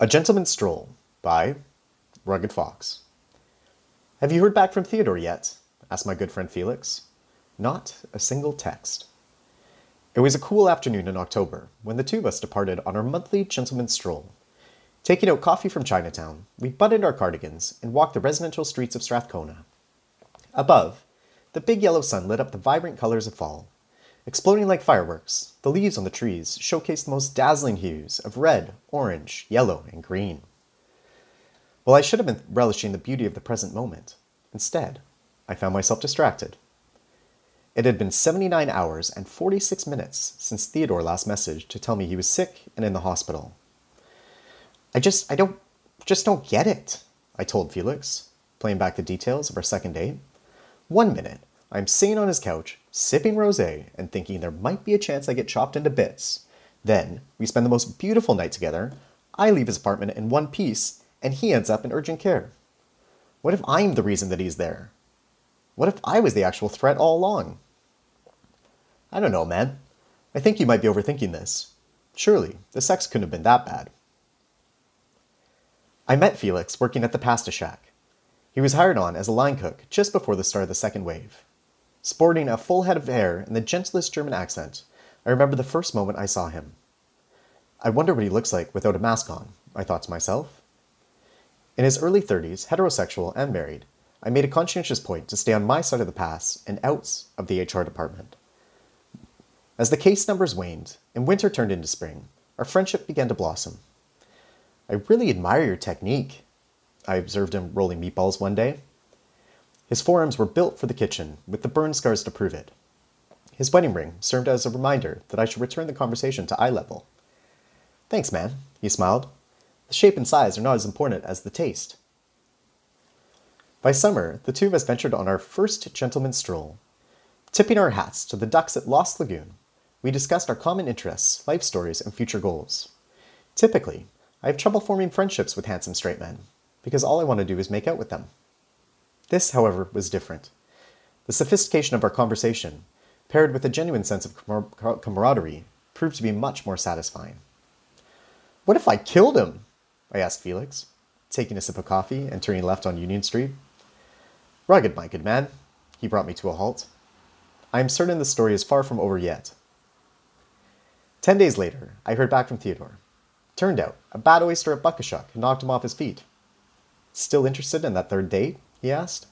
A Gentleman's Stroll by Rugged Fox. Have you heard back from Theodore yet? asked my good friend Felix. Not a single text. It was a cool afternoon in October when the two of us departed on our monthly gentleman's stroll. Taking out coffee from Chinatown, we buttoned our cardigans and walked the residential streets of Strathcona. Above, the big yellow sun lit up the vibrant colors of fall. Exploding like fireworks, the leaves on the trees showcased the most dazzling hues of red, orange, yellow, and green. Well, I should have been relishing the beauty of the present moment. Instead, I found myself distracted. It had been 79 hours and 46 minutes since Theodore last messaged to tell me he was sick and in the hospital. I just, I don't, just don't get it, I told Felix, playing back the details of our second date. One minute, I'm sitting on his couch, sipping rosé and thinking there might be a chance I get chopped into bits. Then, we spend the most beautiful night together. I leave his apartment in one piece, and he ends up in urgent care. What if I'm the reason that he's there? What if I was the actual threat all along? I don't know, man. I think you might be overthinking this. Surely, the sex couldn't have been that bad. I met Felix working at the pasta shack. He was hired on as a line cook just before the start of the second wave. Sporting a full head of hair and the gentlest German accent, I remember the first moment I saw him. I wonder what he looks like without a mask on, I thought to myself. In his early 30s, heterosexual and married, I made a conscientious point to stay on my side of the pass and outs of the HR department. As the case numbers waned and winter turned into spring, our friendship began to blossom. I really admire your technique, I observed him rolling meatballs one day. His forearms were built for the kitchen, with the burn scars to prove it. His wedding ring served as a reminder that I should return the conversation to eye level. Thanks, man, he smiled. The shape and size are not as important as the taste. By summer, the two of us ventured on our first gentleman's stroll. Tipping our hats to the ducks at Lost Lagoon, we discussed our common interests, life stories, and future goals. Typically, I have trouble forming friendships with handsome straight men, because all I want to do is make out with them. This, however, was different. The sophistication of our conversation, paired with a genuine sense of camar- camaraderie, proved to be much more satisfying. What if I killed him? I asked Felix, taking a sip of coffee and turning left on Union Street. Rugged, my good man. He brought me to a halt. I am certain the story is far from over yet. Ten days later, I heard back from Theodore. Turned out, a bad oyster at Buckashuck knocked him off his feet. Still interested in that third date? He asked.